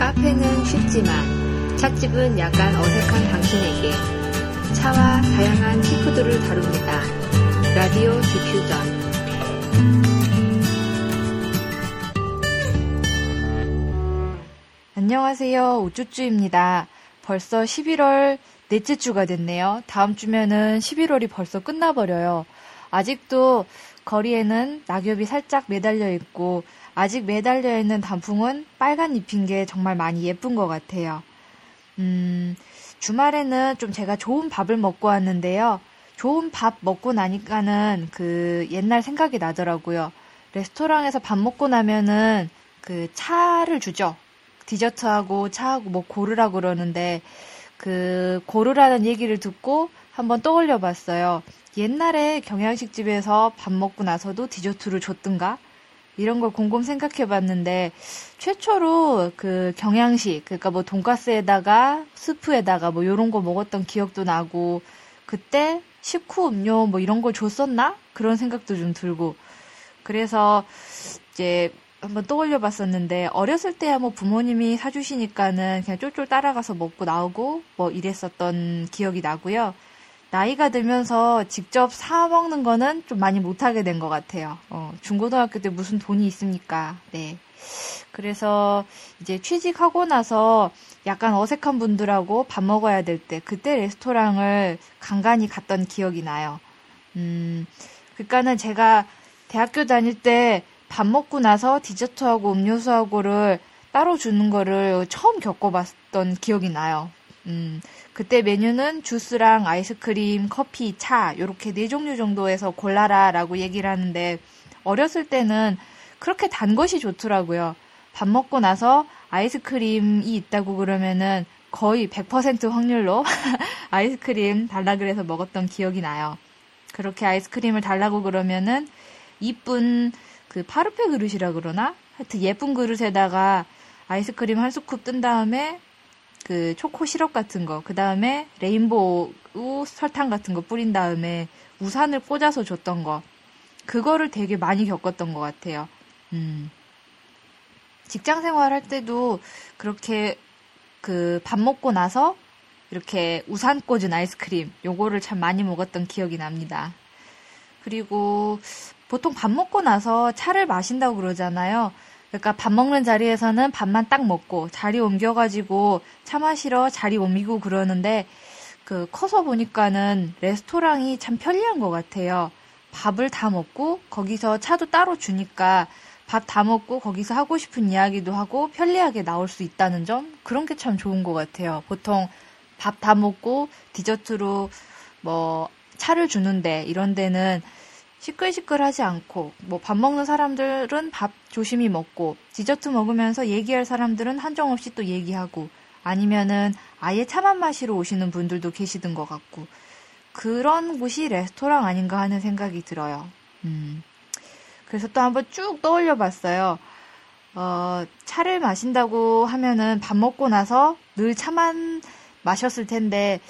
카페는 쉽지만 찻집은 약간 어색한 당신에게 차와 다양한 티푸드를 다룹니다. 라디오 디퓨전 안녕하세요. 우쭈쭈입니다. 벌써 11월 넷째 주가 됐네요. 다음 주면은 11월이 벌써 끝나버려요. 아직도 거리에는 낙엽이 살짝 매달려 있고 아직 매달려 있는 단풍은 빨간 잎인 게 정말 많이 예쁜 것 같아요. 음, 주말에는 좀 제가 좋은 밥을 먹고 왔는데요. 좋은 밥 먹고 나니까는 그 옛날 생각이 나더라고요. 레스토랑에서 밥 먹고 나면은 그 차를 주죠. 디저트하고 차하고 뭐 고르라 그러는데 그 고르라는 얘기를 듣고 한번 떠올려 봤어요. 옛날에 경양식집에서 밥 먹고 나서도 디저트를 줬던가? 이런 걸 곰곰 생각해 봤는데, 최초로 그 경양식, 그러니까 뭐 돈가스에다가 스프에다가 뭐 요런 거 먹었던 기억도 나고, 그때 식후 음료 뭐 이런 걸 줬었나? 그런 생각도 좀 들고, 그래서 이제 한번 떠올려 봤었는데, 어렸을 때야 뭐 부모님이 사주시니까는 그냥 쫄쫄 따라가서 먹고 나오고 뭐 이랬었던 기억이 나고요. 나이가 들면서 직접 사 먹는 거는 좀 많이 못하게 된 것 같아요. 어, 중고등학교 때 무슨 돈이 있습니까? 네. 그래서 이제 취직하고 나서 약간 어색한 분들하고 밥 먹어야 될 때, 그때 레스토랑을 간간히 갔던 기억이 나요. 음, 그니까는 제가 대학교 다닐 때 밥 먹고 나서 디저트하고 음료수하고를 따로 주는 거를 처음 겪어봤던 기억이 나요. 음, 그때 메뉴는 주스랑 아이스크림, 커피, 차 요렇게 네 종류 정도에서 골라라 라고 얘기를 하는데 어렸을 때는 그렇게 단 것이 좋더라고요. 밥 먹고 나서 아이스크림이 있다고 그러면은 거의 100% 확률로 아이스크림 달라 그래서 먹었던 기억이 나요. 그렇게 아이스크림을 달라고 그러면은 이쁜 그 파르페 그릇이라 그러나? 하여튼 예쁜 그릇에다가 아이스크림 한 스쿱 뜬 다음에 그 초코 시럽 같은 거, 그 다음에 레인보우 설탕 같은 거 뿌린 다음에 우산을 꽂아서 줬던 거, 그거를 되게 많이 겪었던 것 같아요. 음. 직장 생활 할 때도 그렇게 그 밥 먹고 나서 이렇게 우산 꽂은 아이스크림, 요거를 참 많이 먹었던 기억이 납니다. 그리고 보통 밥 먹고 나서 차를 마신다고 그러잖아요. 그러니까 밥 먹는 자리에서는 밥만 딱 먹고 자리 옮겨가지고 차 마시러 자리 옮기고 그러는데 그 커서 보니까는 레스토랑이 참 편리한 것 같아요. 밥을 다 먹고 거기서 차도 따로 주니까 밥 다 먹고 거기서 하고 싶은 이야기도 하고 편리하게 나올 수 있다는 점 그런 게 참 좋은 것 같아요. 보통 밥 다 먹고 디저트로 뭐 차를 주는데 이런 데는 시끌시끌하지 않고 뭐 밥 먹는 사람들은 밥 조심히 먹고 디저트 먹으면서 얘기할 사람들은 한정없이 또 얘기하고 아니면은 아예 차만 마시러 오시는 분들도 계시던 것 같고 그런 곳이 레스토랑 아닌가 하는 생각이 들어요. 음. 그래서 또 한번 쭉 떠올려 봤어요. 어, 차를 마신다고 하면은 밥 먹고 나서 늘 차만 마셨을 텐데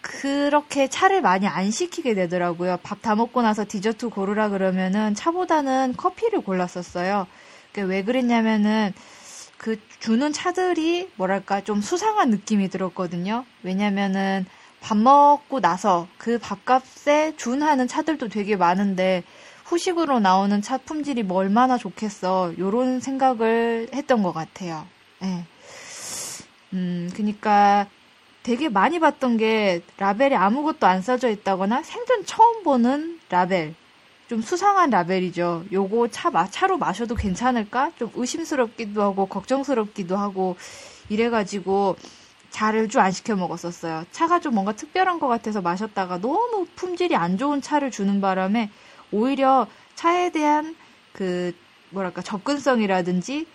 그렇게 차를 많이 안 시키게 되더라고요. 밥 다 먹고 나서 디저트 고르라 그러면은 차보다는 커피를 골랐었어요. 왜 그랬냐면은 그 주는 차들이 뭐랄까 좀 수상한 느낌이 들었거든요. 왜냐면은 밥 먹고 나서 그 밥값에 준하는 차들도 되게 많은데 후식으로 나오는 차 품질이 뭐 얼마나 좋겠어. 요런 생각을 했던 것 같아요. 예. 네. 음, 그니까 되게 많이 봤던 게 라벨에 아무것도 안 써져 있다거나 생전 처음 보는 라벨. 좀 수상한 라벨이죠. 요거 차, 차로 마셔도 괜찮을까? 좀 의심스럽기도 하고, 걱정스럽기도 하고, 이래가지고, 차를 안 시켜 먹었었어요. 차가 좀 뭔가 특별한 것 같아서 마셨다가 너무 품질이 안 좋은 차를 주는 바람에, 오히려 차에 대한 그, 뭐랄까, 접근성이라든지,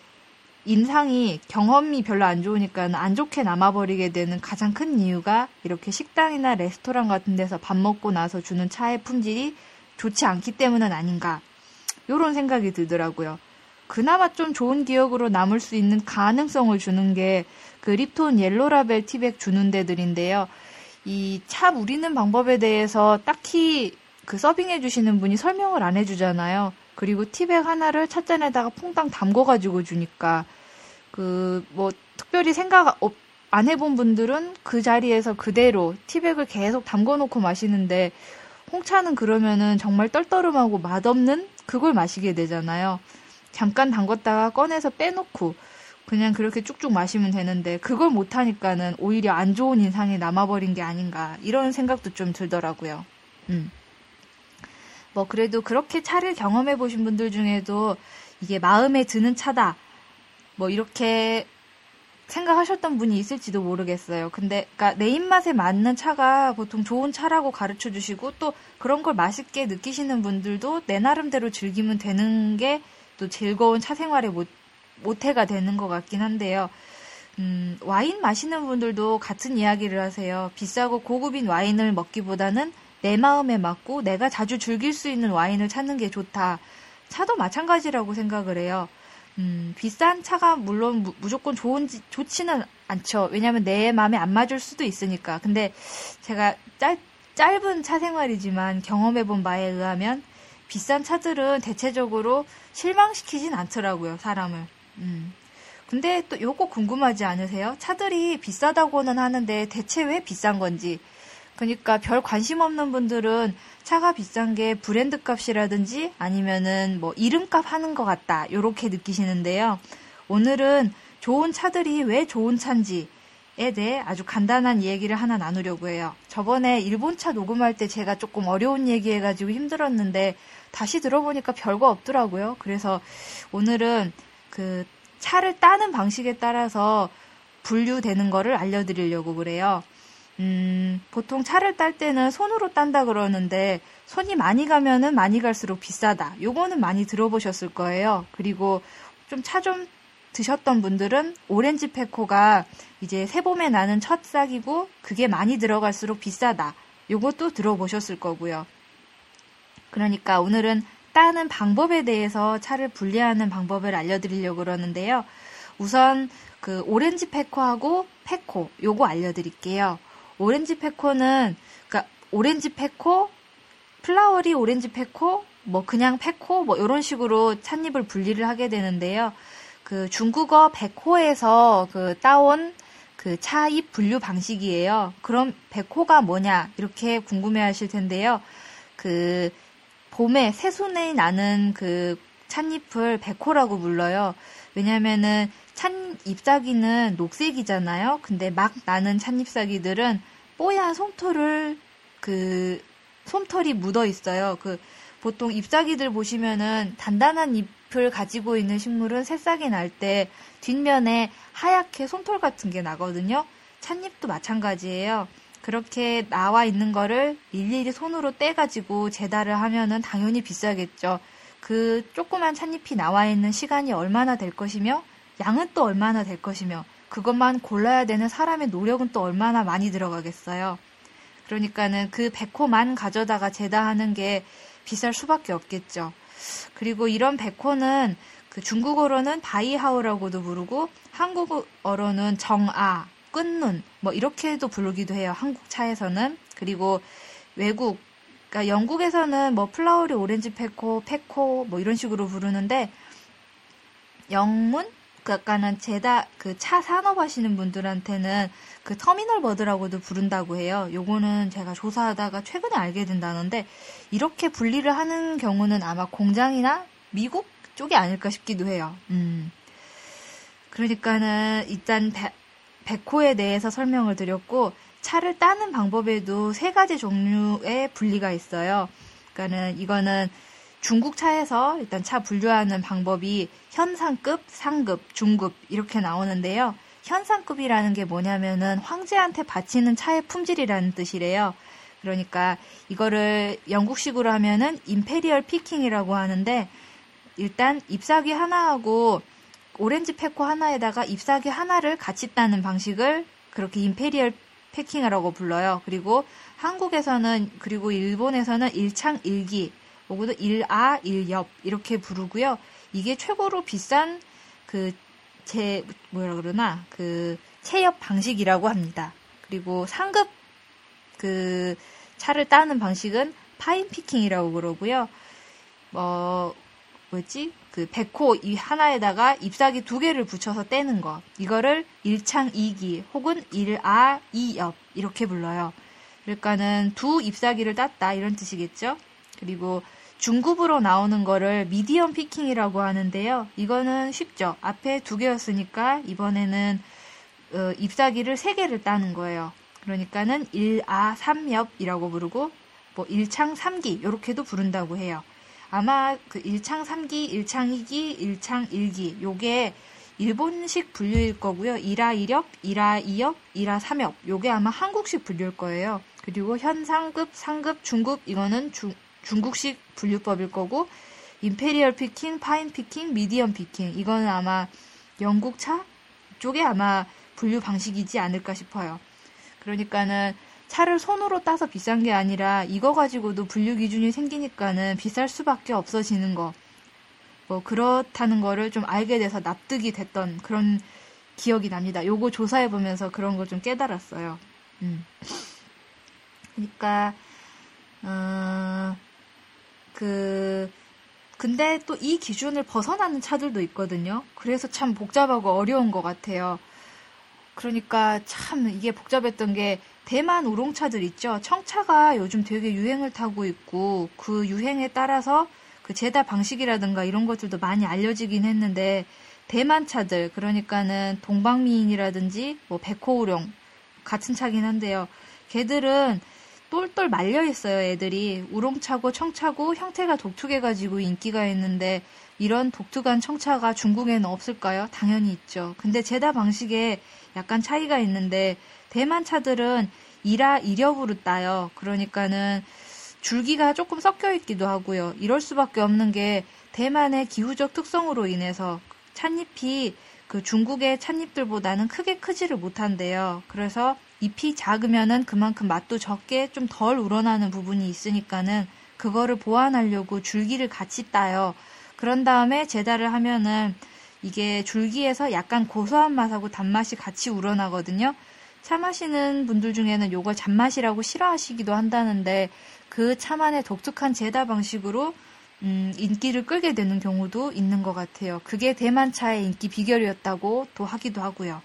인상이 경험이 별로 안 좋으니까 안 좋게 남아버리게 되는 가장 큰 이유가 이렇게 식당이나 레스토랑 같은 데서 밥 먹고 나서 주는 차의 품질이 좋지 않기 때문은 아닌가. 요런 생각이 들더라고요. 그나마 좀 좋은 기억으로 남을 수 있는 가능성을 주는 게 그 립톤 옐로라벨 티백 주는 데들인데요. 이 차 우리는 방법에 대해서 딱히 그 서빙해 주시는 분이 설명을 안 해주잖아요. 그리고 티백 하나를 찻잔에다가 퐁당 담궈가지고 주니까 그 뭐 특별히 생각 없, 안 해본 분들은 그 자리에서 그대로 티백을 계속 담궈놓고 마시는데 홍차는 그러면은 정말 떨떠름하고 맛없는 그걸 마시게 되잖아요. 잠깐 담궜다가 꺼내서 빼놓고 그냥 그렇게 쭉쭉 마시면 되는데 그걸 못하니까는 오히려 안 좋은 인상이 남아버린 게 아닌가 이런 생각도 좀 들더라고요. 음. 뭐 그래도 그렇게 차를 경험해 보신 분들 중에도 이게 마음에 드는 차다. 뭐 이렇게 생각하셨던 분이 있을지도 모르겠어요. 근데 그러니까 내 입맛에 맞는 차가 보통 좋은 차라고 가르쳐 주시고 또 그런 걸 맛있게 느끼시는 분들도 내 나름대로 즐기면 되는 게 또 즐거운 차 생활의 모, 모태가 되는 것 같긴 한데요. 음, 와인 마시는 분들도 같은 이야기를 하세요. 비싸고 고급인 와인을 먹기보다는 내 마음에 맞고 내가 자주 즐길 수 있는 와인을 찾는 게 좋다. 차도 마찬가지라고 생각을 해요. 음, 비싼 차가 물론 무, 무조건 좋은지, 좋지는 않죠. 왜냐면 내 마음에 안 맞을 수도 있으니까. 근데 제가 짧, 짧은 차 생활이지만 경험해본 바에 의하면 비싼 차들은 대체적으로 실망시키진 않더라고요, 사람을. 음. 근데 또 요거 궁금하지 않으세요? 차들이 비싸다고는 하는데 대체 왜 비싼 건지. 그러니까 별 관심 없는 분들은 차가 비싼 게 브랜드 값이라든지 아니면은 뭐 이름값 하는 것 같다. 요렇게 느끼시는데요. 오늘은 좋은 차들이 왜 좋은 차인지에 대해 아주 간단한 얘기를 하나 나누려고 해요. 저번에 일본 차 녹음할 때 제가 조금 어려운 얘기 해가지고 힘들었는데 다시 들어보니까 별거 없더라고요. 그래서 오늘은 그 차를 따는 방식에 따라서 분류되는 거를 알려드리려고 그래요. 음, 보통 차를 딸 때는 손으로 딴다 그러는데 손이 많이 가면은 많이 갈수록 비싸다. 요거는 많이 들어보셨을 거예요. 그리고 좀 차좀 좀 드셨던 분들은 오렌지 페코가 이제 새봄에 나는 첫 싹이고 그게 많이 들어갈수록 비싸다. 요것도 들어보셨을 거고요. 그러니까 오늘은 따는 방법에 대해서 차를 분리하는 방법을 알려드리려고 그러는데요. 우선 그 orange pekoe하고 pekoe 요거 알려드릴게요. orange pekoe는 그러니까 orange pekoe, flowery orange pekoe, 뭐 그냥 pekoe 뭐 이런 식으로 찻잎을 분리를 하게 되는데요. 그 중국어 백호에서 그 따온 그 차잎 분류 방식이에요. 그럼 백호가 뭐냐 이렇게 궁금해하실 텐데요. 그 봄에 새순이 나는 그 찻잎을 백호라고 불러요. 왜냐면은 찻 잎사귀는 녹색이잖아요. 근데 막 나는 찻 잎사귀들은 뽀얀 솜털을 그 솜털이 묻어 있어요. 그 보통 잎사귀들 보시면은 단단한 잎을 가지고 있는 식물은 새싹이 날 때 뒷면에 하얗게 솜털 같은 게 나거든요. 찻잎도 마찬가지예요. 그렇게 나와 있는 거를 일일이 손으로 떼가지고 재달을 하면은 당연히 비싸겠죠. 그 조그만 찻잎이 나와 있는 시간이 얼마나 될 것이며 양은 또 얼마나 될 것이며 그것만 골라야 되는 사람의 노력은 또 얼마나 많이 들어가겠어요. 그러니까는 그 백호만 가져다가 재다하는 게 비쌀 수밖에 없겠죠. 그리고 이런 백호는 그 중국어로는 白毫라고도 부르고 한국어로는 정아, 끝눈 뭐 이렇게도 부르기도 해요. 한국 차에서는 그리고 외국 그러니까 영국에서는 뭐 flowery orange pekoe, pekoe 뭐 이런 식으로 부르는데 영문 그 약간은 제다 그 차 산업 하시는 분들한테는 그 terminal bud라고도 부른다고 해요. 요거는 제가 조사하다가 최근에 알게 된 단어인데 이렇게 분리를 하는 경우는 아마 공장이나 미국 쪽이 아닐까 싶기도 해요. 음. 그러니까는 일단 배, 백호에 대해서 설명을 드렸고 차를 따는 방법에도 세 가지 종류의 분리가 있어요. 그러니까는 이거는 중국 차에서 일단 차 분류하는 방법이 현상급, 상급, 중급 이렇게 나오는데요. 현상급이라는 게 뭐냐면은 황제한테 바치는 차의 품질이라는 뜻이래요. 그러니까 이거를 영국식으로 하면은 imperial picking이라고 하는데 일단 잎사귀 하나하고 orange pekoe 하나에다가 잎사귀 하나를 같이 따는 방식을 그렇게 imperial picking이라고 불러요. 그리고 한국에서는 그리고 일본에서는 일창 일기 혹은 일아 일엽 이렇게 부르고요. 이게 최고로 비싼 그 제 뭐라 그러나 그 채엽 방식이라고 합니다. 그리고 상급 그 차를 따는 방식은 파인 피킹이라고 그러고요. 뭐 뭐지? 그 백호 이 하나에다가 잎사귀 두 개를 붙여서 떼는 거. 이거를 일창 이기 혹은 일아 이엽 이렇게 불러요. 그러니까는 두 잎사귀를 땄다 이런 뜻이겠죠. 그리고 중급으로 나오는 거를 미디엄 피킹이라고 하는데요. 이거는 쉽죠. 앞에 두 개였으니까 이번에는 어, 잎사귀를 세 개를 따는 거예요. 그러니까는 일아삼엽이라고 부르고 뭐 일창삼기 이렇게도 부른다고 해요. 아마 그 일창 3기, 일창 2기, 일창 1기 요게 일본식 분류일 거고요. 1아 1엽, 1아 2엽, 1아 3엽 요게 아마 한국식 분류일 거예요. 그리고 현상급, 상급, 중급 이거는 중, 중국식 분류법일 거고 imperial picking, fine picking, medium picking 이거는 아마 영국 차 쪽에 아마 분류 방식이지 않을까 싶어요. 그러니까는 차를 손으로 따서 비싼 게 아니라 이거 가지고도 분류 기준이 생기니까는 비쌀 수밖에 없어지는 거. 뭐 그렇다는 거를 좀 알게 돼서 납득이 됐던 그런 기억이 납니다. 요거 조사해 보면서 그런 걸 좀 깨달았어요. 음. 그러니까 어, 그 근데 또 이 기준을 벗어나는 차들도 있거든요. 그래서 참 복잡하고 어려운 것 같아요. 그러니까 참 이게 복잡했던 게 대만 우롱차들 있죠. 청차가 요즘 되게 유행을 타고 있고 그 유행에 따라서 그 제다 방식이라든가 이런 것들도 많이 알려지긴 했는데 대만 차들 그러니까는 동방미인이라든지 뭐 백호우룡 같은 차긴 한데요. 걔들은 똘똘 말려 있어요, 애들이. 우롱차고 청차고 형태가 독특해가지고 인기가 있는데 이런 독특한 청차가 중국에는 없을까요? 당연히 있죠. 근데 제다 방식에 약간 차이가 있는데 대만 차들은 이라 이력으로 따요. 그러니까는 줄기가 조금 섞여 있기도 하고요. 이럴 수밖에 없는 게 대만의 기후적 특성으로 인해서 찻잎이 그 중국의 찻잎들보다는 크게 크지를 못한대요. 그래서 잎이 작으면은 그만큼 맛도 적게 좀 덜 우러나는 부분이 있으니까는 그거를 보완하려고 줄기를 같이 따요. 그런 다음에 제다를 하면은 이게 줄기에서 약간 고소한 맛하고 단맛이 같이 우러나거든요. 차 마시는 분들 중에는 요걸 잔맛이라고 싫어하시기도 한다는데 그 차만의 독특한 제다 방식으로 음, 인기를 끌게 되는 경우도 있는 것 같아요. 그게 대만차의 인기 비결이었다고 또 하기도 하고요.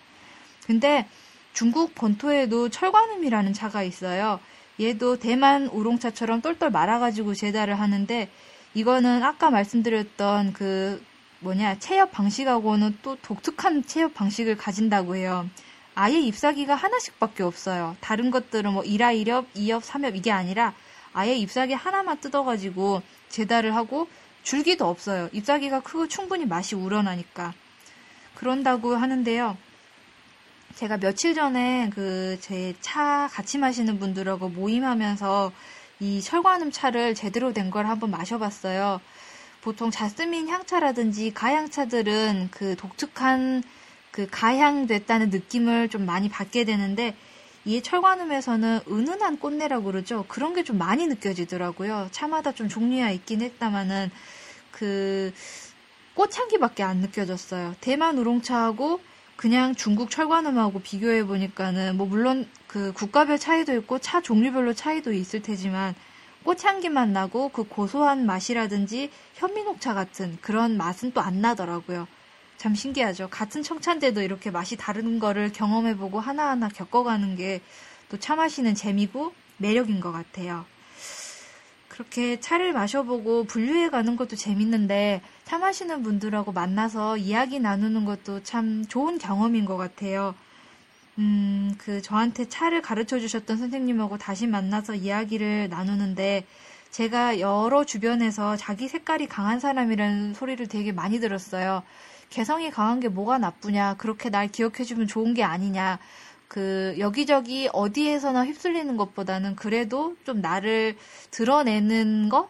근데 중국 본토에도 철관음이라는 차가 있어요. 얘도 대만 우롱차처럼 똘똘 말아가지고 제다를 하는데 이거는 아까 말씀드렸던 그 뭐냐 체협 방식하고는 또 독특한 체협 방식을 가진다고 해요. 아예 잎사귀가 하나씩밖에 없어요. 다른 것들은 뭐 1화 1엽, 2엽, 3엽 이게 아니라 아예 잎사귀 하나만 뜯어가지고 재달을 하고 줄기도 없어요. 잎사귀가 크고 충분히 맛이 우러나니까. 그런다고 하는데요. 제가 며칠 전에 그 제 차 같이 마시는 분들하고 모임하면서 이 철관음 차를 제대로 된 걸 한번 마셔봤어요. 보통 자스민 향차라든지 가향차들은 그 독특한 그 가향됐다는 느낌을 좀 많이 받게 되는데 이 철관음에서는 은은한 꽃내라고 그러죠. 그런 게 좀 많이 느껴지더라고요. 차마다 좀 종류가 있긴 했다마는 그 꽃향기밖에 안 느껴졌어요. 대만 우롱차하고 그냥 중국 철관음하고 비교해 보니까는 뭐 물론 그 국가별 차이도 있고 차 종류별로 차이도 있을 테지만 꽃향기만 나고 그 고소한 맛이라든지 현미녹차 같은 그런 맛은 또 안 나더라고요. 참 신기하죠. 같은 청차인데도 이렇게 맛이 다른 거를 경험해보고 하나하나 겪어가는 게 또 차 마시는 재미고 매력인 것 같아요. 그렇게 차를 마셔보고 분류해 가는 것도 재밌는데 차 마시는 분들하고 만나서 이야기 나누는 것도 참 좋은 경험인 것 같아요. 음, 그 저한테 차를 가르쳐 주셨던 선생님하고 다시 만나서 이야기를 나누는데 제가 여러 주변에서 자기 색깔이 강한 사람이라는 소리를 되게 많이 들었어요. 개성이 강한 게 뭐가 나쁘냐, 그렇게 날 기억해주면 좋은 게 아니냐, 그, 여기저기 어디에서나 휩쓸리는 것보다는 그래도 좀 나를 드러내는 거?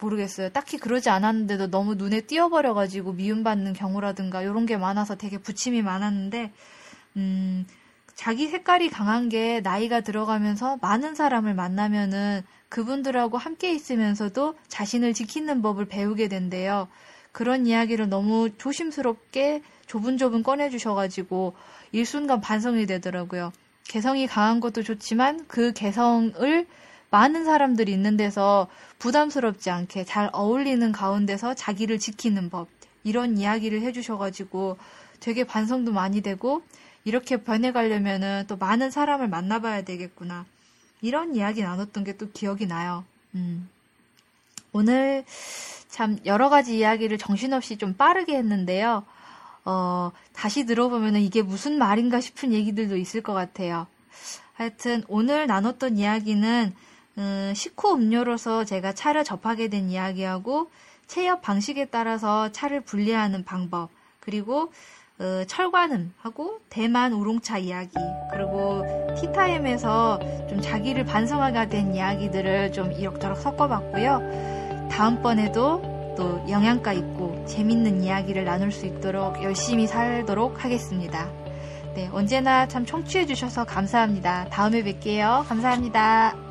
모르겠어요. 딱히 그러지 않았는데도 너무 눈에 띄어버려가지고 미움받는 경우라든가 이런 게 많아서 되게 부침이 많았는데, 음, 자기 색깔이 강한 게 나이가 들어가면서 많은 사람을 만나면은 그분들하고 함께 있으면서도 자신을 지키는 법을 배우게 된대요. 그런 이야기를 너무 조심스럽게 조분조분 꺼내주셔가지고 일순간 반성이 되더라고요. 개성이 강한 것도 좋지만 그 개성을 많은 사람들이 있는 데서 부담스럽지 않게 잘 어울리는 가운데서 자기를 지키는 법. 이런 이야기를 해주셔가지고 되게 반성도 많이 되고 이렇게 변해가려면은 또 많은 사람을 만나봐야 되겠구나. 이런 이야기 나눴던 게 또 기억이 나요. 음. 오늘 참 여러 가지 이야기를 정신없이 좀 빠르게 했는데요. 어, 다시 들어보면 이게 무슨 말인가 싶은 얘기들도 있을 것 같아요. 하여튼 오늘 나눴던 이야기는 음, 식후 음료로서 제가 차를 접하게 된 이야기하고 체협 방식에 따라서 차를 분리하는 방법 그리고 어, 철관음하고 대만 우롱차 이야기 그리고 티타임에서 좀 자기를 반성하게 된 이야기들을 좀 이럭저럭 섞어봤고요. 다음번에도 또 영양가 있고 재밌는 이야기를 나눌 수 있도록 열심히 살도록 하겠습니다. 네, 언제나 참 청취해주셔서 감사합니다. 다음에 뵐게요. 감사합니다.